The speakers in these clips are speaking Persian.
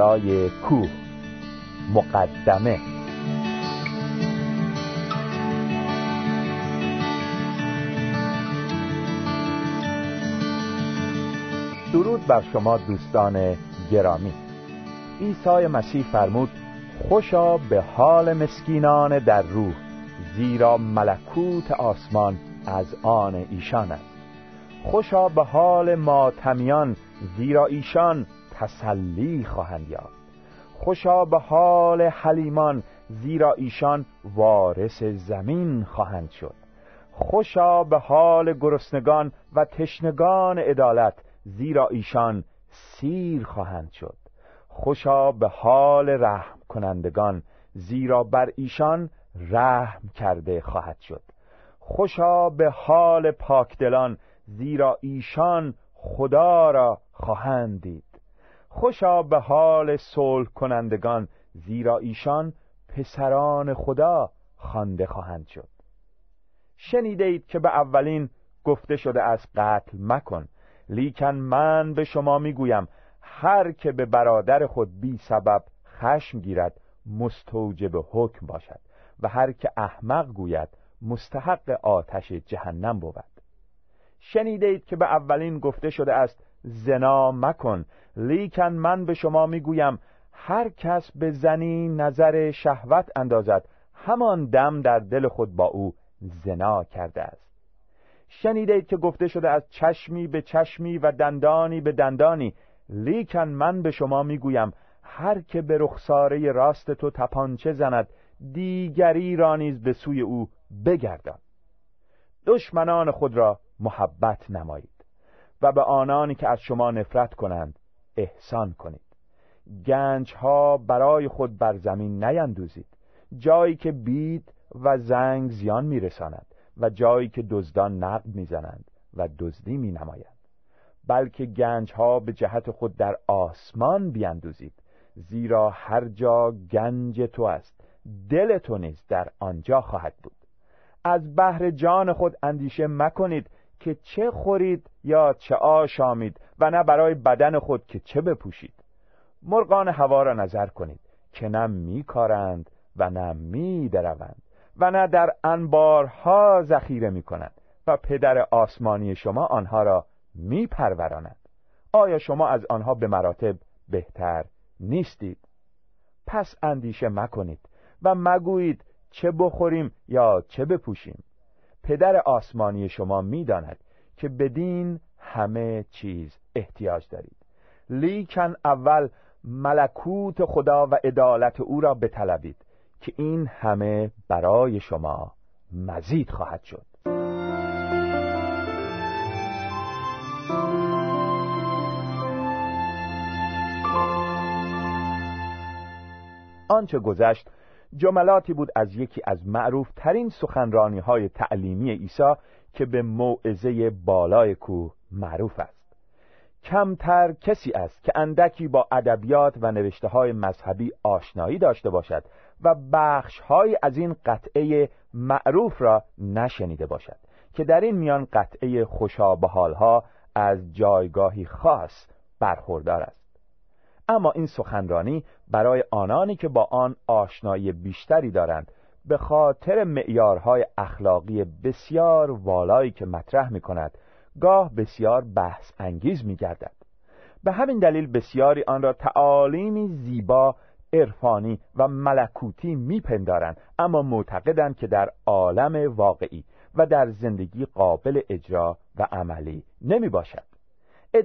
بالای کوه. مقدمه. درود بر شما دوستان گرامی. عیسی مسیح فرمود خوشا به حال مسکینان در روح زیرا ملکوت آسمان از آن ایشان است. خوشا به حال ماتمیان زیرا ایشان تسلی خواهند یافت. خوشا به حال حلیمان زیرا ایشان وارث زمین خواهند شد. خوشا به حال گرسنگان و تشنگان عدالت زیرا ایشان سیر خواهند شد. خوشا به حال رحم کنندگان زیرا بر ایشان رحم کرده خواهد شد. خوشا به حال پاکدلان زیرا ایشان خدا را خواهند دید. خوشا به حال صلح کنندگان زیرا ایشان پسران خدا خوانده خواهند شد. شنیده اید که به اولین گفته شده از قتل مکن. لیکن من به شما می‌گویم هر که به برادر خود بی سبب خشم گیرد مستوجب حکم باشد. و هر که احمق گوید مستحق آتش جهنم بود. شنیده اید که به اولین گفته شده است زنا مکن لیکن من به شما می‌گویم هر کس به زنی نظر شهوت اندازد همان دم در دل خود با او زنا کرده است. شنیده اید که گفته شده از چشمی به چشمی و دندانی به دندانی لیکن من به شما می‌گویم هر که به رخساره راست تو تپانچه زند دیگری را نیز به سوی او بگردان. دشمنان خود را محبت نمایید. و به آنانی که از شما نفرت کنند احسان کنید. گنج ها برای خود بر زمین نیندوزید. جایی که بید و زنگ زیان میرساند و جایی که دزدان نقد می‌زنند و دزدی می نمایند بلکه گنج ها به جهت خود در آسمان بیندوزید زیرا هر جا گنج تو است دل تو نیز در آنجا خواهد بود. از بحر جان خود اندیشه مکنید که چه خورید یا چه آشامید و نه برای بدن خود که چه بپوشید. مرغان هوا را نظر کنید که نه میکارند و نه میدروند و نه در انبارها ذخیره می‌کنند و پدر آسمانی شما آنها را میپروراند آیا شما از آنها به مراتب بهتر نیستید؟ پس اندیشه مکنید و مگویید چه بخوریم یا چه بپوشیم. پدر آسمانی شما می‌داند که بدین همه چیز احتیاج دارید. لیکن اول ملکوت خدا و عدالت او را بطلبید که این همه برای شما مزید خواهد شد. آنچه گذشت جملاتی بود از یکی از معروف ترین سخنرانی های تعلیمی عیسی که به موعظه بالای کوه معروف است. کمتر کسی است که اندکی با ادبیات و نوشته های مذهبی آشنایی داشته باشد و بخش های از این قطعه معروف را نشنیده باشد که در این میان قطعه خوشابحال ها از جایگاهی خاص برخوردار است. اما این سخنرانی برای آنانی که با آن آشنایی بیشتری دارند به خاطر معیارهای اخلاقی بسیار والایی که مطرح می کند گاه بسیار بحث انگیز می گردد. به همین دلیل بسیاری آن را تعالیمی زیبا عرفانی و ملکوتی میپندارند اما معتقدند که در عالم واقعی و در زندگی قابل اجرا و عملی نمی باشد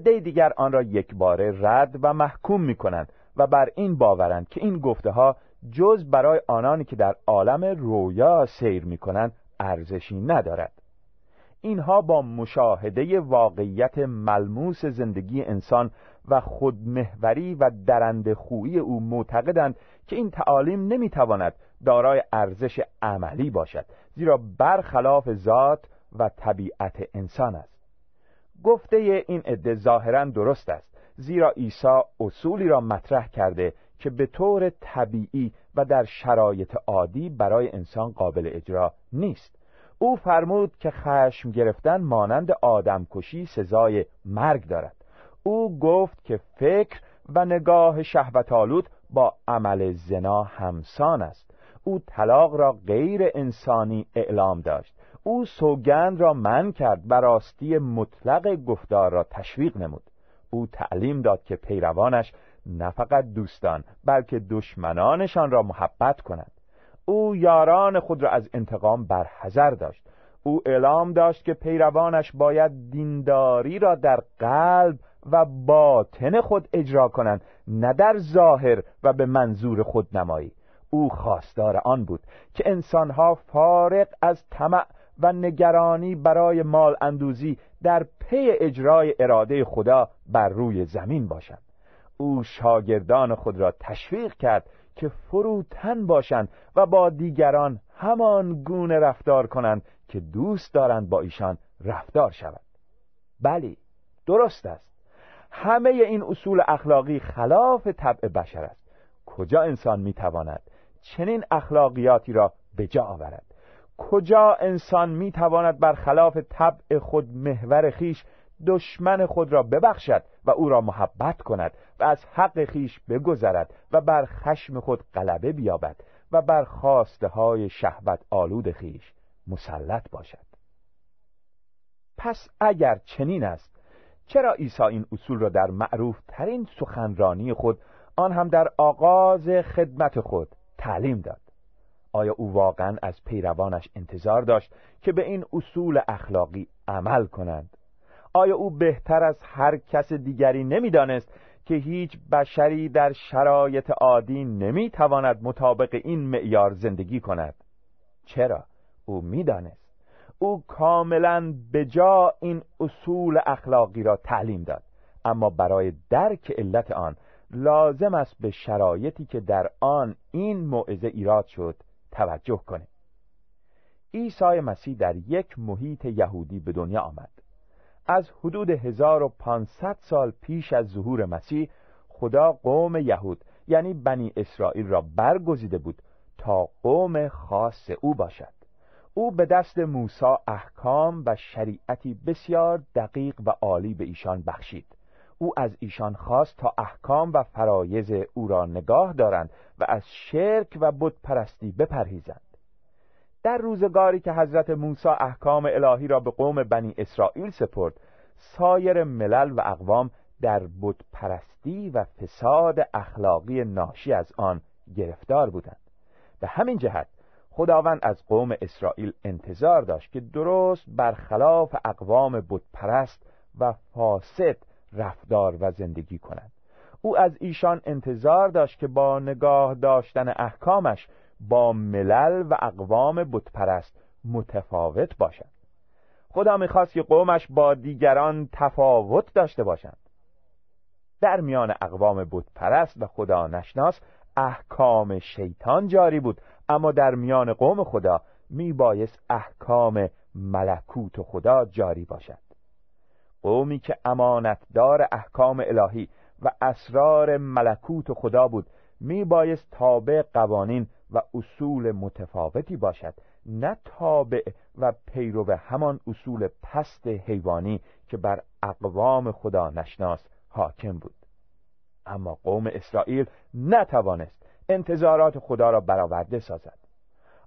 دیگر آن را یک باره رد و محکوم می کنند و بر این باورند که این گفته ها جز برای آنانی که در عالم رویا سیر می کنند ارزشی ندارد. اینها با مشاهده واقعیت ملموس زندگی انسان و خودمهوری و درند خویی او معتقدند که این تعالیم نمی‌تواند دارای ارزش عملی باشد زیرا برخلاف ذات و طبیعت انسان است. گفته این عده ظاهرا درست است. زیرا عیسی اصولی را مطرح کرده که به طور طبیعی و در شرایط عادی برای انسان قابل اجرا نیست. او فرمود که خشم گرفتن مانند آدمکشی سزای مرگ دارد. او گفت که فکر و نگاه شهوتالود با عمل زنا همسان است. او طلاق را غیر انسانی اعلام داشت. او سوگند را من کرد و راستی مطلق گفتار را تشویق نمود. او تعلیم داد که پیروانش نه فقط دوستان بلکه دشمنانشان را محبت کنند او یاران خود را از انتقام برحذر داشت. او اعلام داشت که پیروانش باید دینداری را در قلب و باطن خود اجرا کنند نه در ظاهر و به منظور خود نمایی او خواستار آن بود که انسانها فارق از طمع و نگرانی برای مال اندوزی در پی اجرای اراده خدا بر روی زمین باشند او شاگردان خود را تشویق کرد که فروتن باشند و با دیگران همان گونه رفتار کنند که دوست دارند با ایشان رفتار شود. بلی درست است. همه این اصول اخلاقی خلاف طبع بشر است. کجا انسان می‌تواند چنین اخلاقیاتی را به جا آورد؟ کجا انسان می‌تواند برخلاف طبع خود محور خیش دشمن خود را ببخشد و او را محبت کند و از حق خیش بگذرد و بر خشم خود غلبه بیابد و بر خواسته های شهوت آلود خیش مسلط باشد. پس اگر چنین است چرا عیسی این اصول را در معروف ترین سخنرانی خود آن هم در آغاز خدمت خود تعلیم داد؟ آیا او واقعا از پیروانش انتظار داشت که به این اصول اخلاقی عمل کنند؟ آیا او بهتر از هر کس دیگری نمی‌دانست که هیچ بشری در شرایط عادی نمی‌تواند مطابق این معیار زندگی کند؟ چرا؟ او می‌دانست. او کاملا جا این اصول اخلاقی را تعلیم داد. اما برای درک علت آن لازم است به شرایطی که در آن این موعظه ایراد شد توجه کنیم عیسی مسیح در یک محیط یهودی به دنیا آمد. از حدود 1500 سال پیش از ظهور مسیح خدا قوم یهود یعنی بنی اسرائیل را برگزیده بود تا قوم خاص او باشد. او به دست موسی احکام و شریعتی بسیار دقیق و عالی به ایشان بخشید. او از ایشان خواست تا احکام و فرایز او را نگاه دارند و از شرک و بت پرستی بپرهیزند. در روزگاری که حضرت موسی احکام الهی را به قوم بنی اسرائیل سپرد سایر ملل و اقوام در بت پرستی و فساد اخلاقی ناشی از آن گرفتار بودند. به همین جهت خداوند از قوم اسرائیل انتظار داشت که درست برخلاف اقوام بت پرست و فاسد رفتار و زندگی کنند او از ایشان انتظار داشت که با نگاه داشتن احکامش با ملل و اقوام بتپرست متفاوت باشد خدا می‌خواست که قومش با دیگران تفاوت داشته باشند. در میان اقوام بتپرست و خدا نشناس احکام شیطان جاری بود اما در میان قوم خدا میبایست احکام ملکوت خدا جاری باشد. قومی که امانتدار احکام الهی و اسرار ملکوت خدا بود میبایست تابع قوانین و اصول متفاوتی باشد نه تابع و پیرو همان اصول پست حیوانی که بر اقوام خدا نشناس حاکم بود. اما قوم اسرائیل نتوانست انتظارات خدا را برآورده سازد.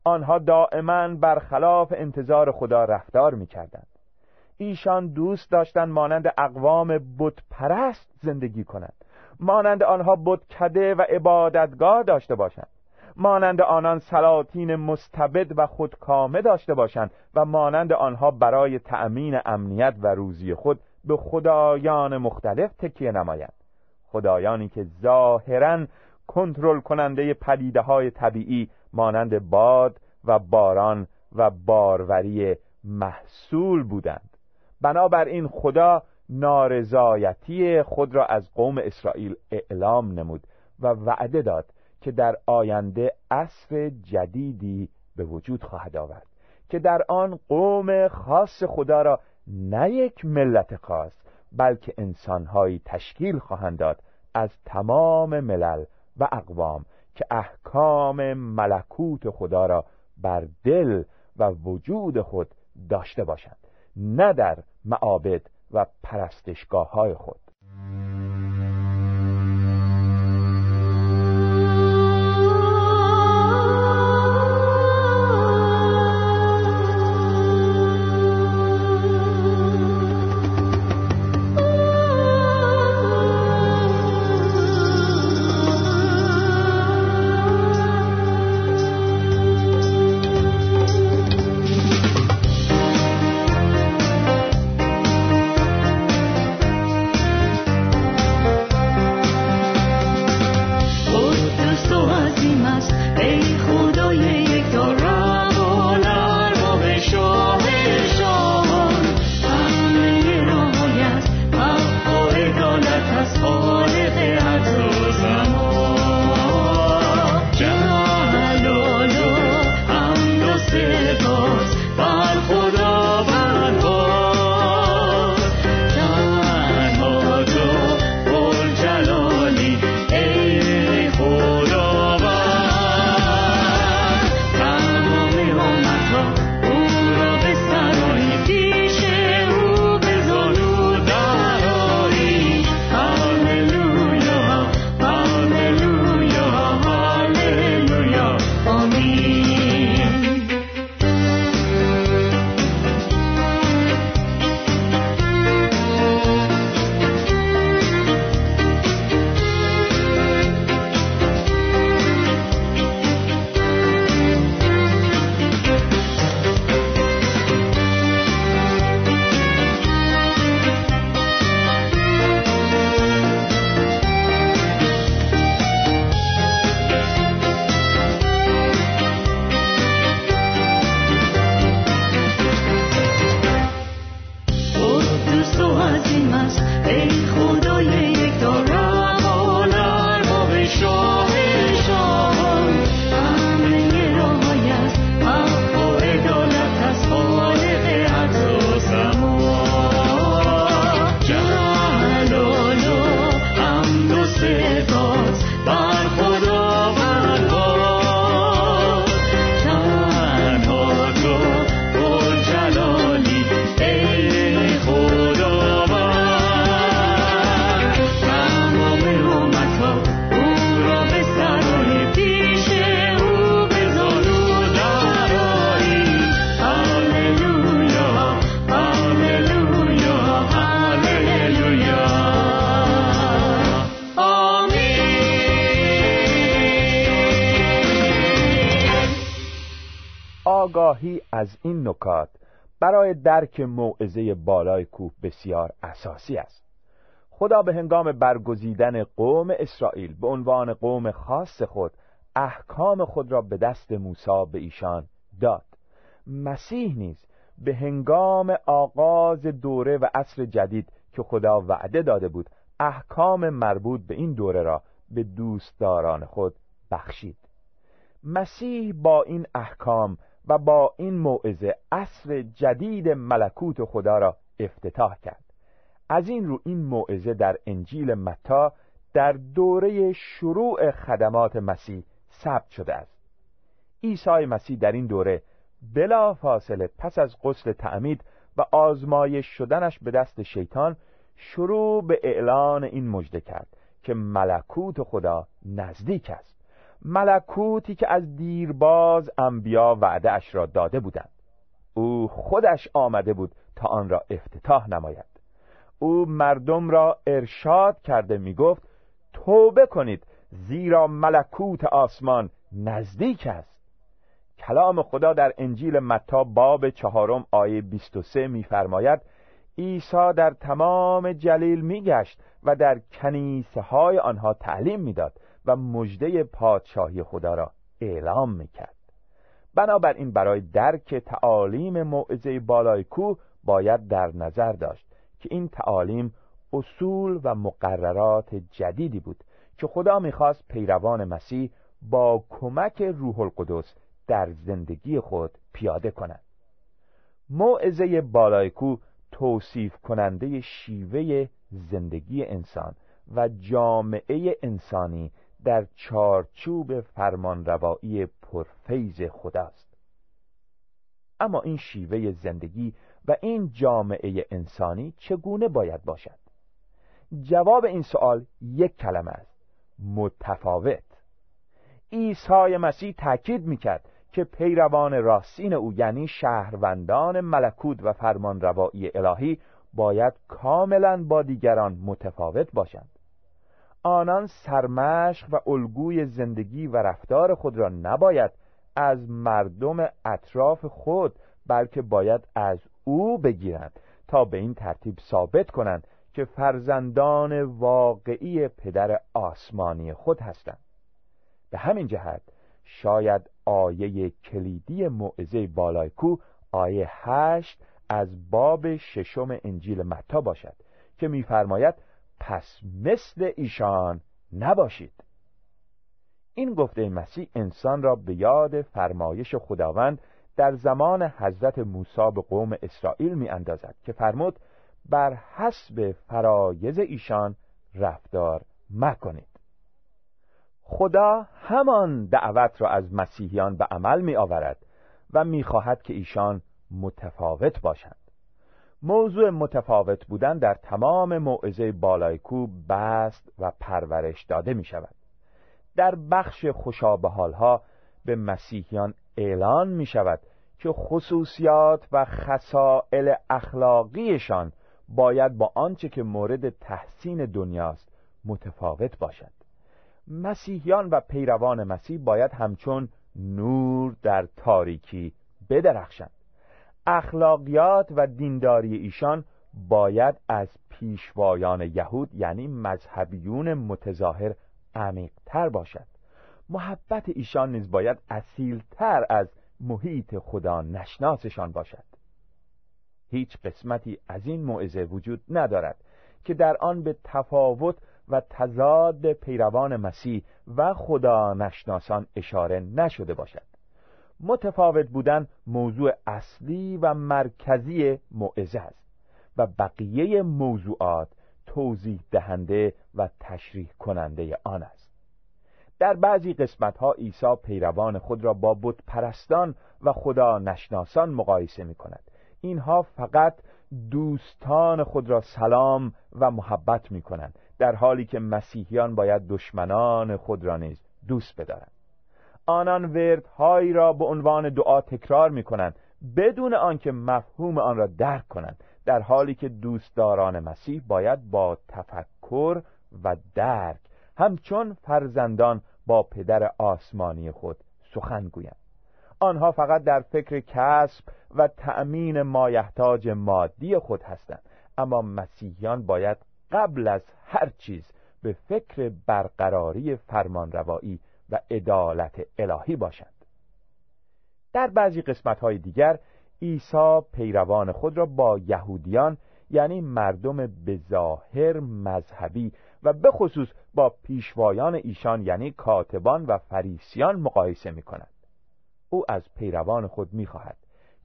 آنها دائما برخلاف انتظار خدا رفتار می‌کردند. ایشان دوست داشتند مانند اقوام بت پرست زندگی کنند. مانند آنها بت کده و عبادتگاه داشته باشند. مانند آنان سلاطین مستبد و خودکامه داشته باشند و مانند آنها برای تأمین امنیت و روزی خود به خدایان مختلف تکیه نمایند. خدایانی که ظاهرا کنترل کننده پدیده های طبیعی مانند باد و باران و باروری محصول بودند. بنابراین خدا نارضایتی خود را از قوم اسرائیل اعلام نمود و وعده داد که در آینده عصر جدیدی به وجود خواهد آورد که در آن قوم خاص خدا را نه یک ملت خاص بلکه انسانهایی تشکیل خواهند داد از تمام ملل و اقوام که احکام ملکوت خدا را بر دل و وجود خود داشته باشند. نه در معابد و پرستشگاه های خود. از این نکات برای درک موعظه بالای کوه بسیار اساسی است. خدا به هنگام برگزیدن قوم اسرائیل به عنوان قوم خاص خود احکام خود را به دست موسی به ایشان داد. مسیح نیز به هنگام آغاز دوره و عصر جدید که خدا وعده داده بود احکام مربوط به این دوره را به دوستداران خود بخشید. مسیح با این احکام و با این موعظه عصر جدید ملکوت خدا را افتتاح کرد. از این رو این موعظه در انجیل متا در دوره شروع خدمات مسیح ثبت شده است. عیسی مسیح در این دوره بلا فاصله پس از غسل تعمید و آزمایش شدنش به دست شیطان شروع به اعلان این مژده کرد که ملکوت خدا نزدیک است. ملکوتی که از دیرباز انبیا وعده اش را داده بودند. او خودش آمده بود تا آن را افتتاح نماید. او مردم را ارشاد کرده می گفت توبه کنید زیرا ملکوت آسمان نزدیک است. کلام خدا در انجیل متا باب چهارم آیه 23 می‌فرماید عیسی در تمام جلیل میگشت و در کنیسه های آنها تعلیم می‌داد و مژده پادشاهی خدا را اعلام می‌کرد. بنابراین برای درک تعالیم موعظه بالای کوه باید در نظر داشت که این تعالیم اصول و مقررات جدیدی بود که خدا می‌خواست پیروان مسیح با کمک روح القدس در زندگی خود پیاده کنند موعظه بالایکو توصیف کننده شیوه زندگی انسان و جامعه انسانی در چارچوب فرمانروایی پرفیز خداست. اما این شیوه زندگی و این جامعه انسانی چگونه باید باشد؟ جواب این سوال یک کلمه است متفاوت. عیسی مسیح تاکید می‌کرد که پیروان راستین او یعنی شهروندان ملکوت و فرمانروایی الهی باید کاملا با دیگران متفاوت باشند. آنان سرمشق و الگوی زندگی و رفتار خود را نباید از مردم اطراف خود بلکه باید از او بگیرند تا به این ترتیب ثابت کنند که فرزندان واقعی پدر آسمانی خود هستند. به همین جهت شاید آیه کلیدی موعظه بالایکو آیه هشت از باب ششم انجیل متا باشد که می‌فرماید پس مثل ایشان نباشید. این گفته مسیح انسان را به یاد فرمایش خداوند در زمان حضرت موسی به قوم اسرائیل می اندازد که فرمود بر حسب فرایز ایشان رفتار مکنید. خدا همان دعوت را از مسیحیان به عمل می آورد و می خواهد که ایشان متفاوت باشند. موضوع متفاوت بودن در تمام موعظه بالایکو بست و پرورش داده می شود در بخش خوشابه ها به مسیحیان اعلان می شود که خصوصیات و خصائل اخلاقیشان باید با آنچه که مورد تحسین دنیاست متفاوت باشد. مسیحیان و پیروان مسیح باید همچون نور در تاریکی بدرخشند. اخلاقیات و دینداری ایشان باید از پیشوایان یهود یعنی مذهبیون متظاهر عمیقتر باشد. محبت ایشان نیز باید اصیلتر از محیط خدا نشناسشان باشد. هیچ قسمتی از این موعظه وجود ندارد که در آن به تفاوت و تضاد پیروان مسیح و خدا نشناسان اشاره نشده باشد. متفاوت بودن موضوع اصلی و مرکزی موعظه است و بقیه موضوعات توضیح دهنده و تشریح کننده آن است. در بعضی قسمت ها عیسی پیروان خود را با بت پرستان و خدا نشناسان مقایسه می کند اینها فقط دوستان خود را سلام و محبت می کنند در حالی که مسیحیان باید دشمنان خود را نیز دوست بدارند. آنان وردهایی را به عنوان دعا تکرار می کنند بدون آنکه مفهوم آن را درک کنند در حالی که دوستداران مسیح باید با تفکر و درک همچون فرزندان با پدر آسمانی خود سخن گویند. آنها فقط در فکر کسب و تأمین مایحتاج مادی خود هستند اما مسیحیان باید قبل از هر چیز به فکر برقراری فرمانروایی و عدالت الهی باشند در بعضی قسمت های دیگر عیسی پیروان خود را با یهودیان یعنی مردم بظاهر مذهبی و به خصوص با پیشوایان ایشان یعنی کاتبان و فریسیان مقایسه می کند. او از پیروان خود می خواهد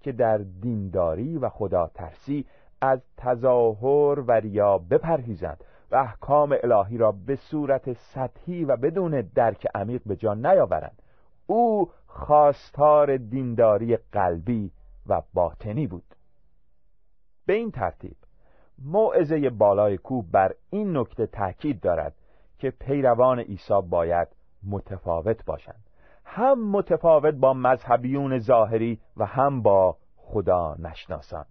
که در دینداری و خدا ترسی از تظاهر و ریا بپرهیزند و احکام الهی را به صورت سطحی و بدون درک عمیق به جان نیاورند. او خواستار دینداری قلبی و باطنی بود. به این ترتیب موعظه بالای کوه بر این نکته تاکید دارد که پیروان عیسی باید متفاوت باشند. هم متفاوت با مذهبیون ظاهری و هم با خدا نشناسان.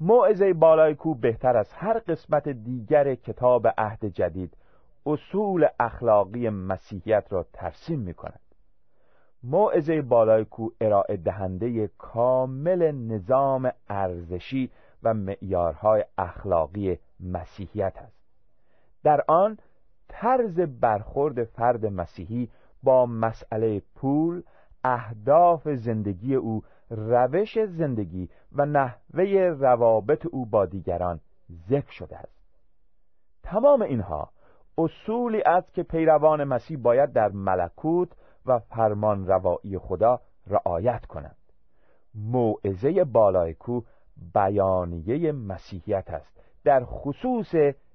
موعظه بالای کوه بهتر از هر قسمت دیگر کتاب عهد جدید اصول اخلاقی مسیحیت را ترسیم می کند موعظه بالای کوه ارائه دهنده کامل نظام ارزشی و معیارهای اخلاقی مسیحیت است. در آن طرز برخورد فرد مسیحی با مسئله پول اهداف زندگی او روش زندگی و نحوه روابط او با دیگران ذکر شده است. تمام اینها اصولی است که پیروان مسیح باید در ملکوت و فرمان روایی خدا رعایت کنند. موعظه بالای کو بیانیه مسیحیت است. در خصوص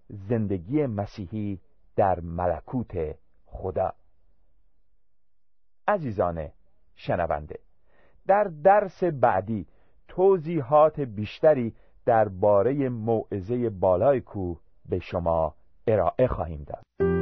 زندگی مسیحی در ملکوت خدا. عزیزان شنونده در درس بعدی توضیحات بیشتری درباره موعظه بالای کو به شما ارائه خواهیم داد.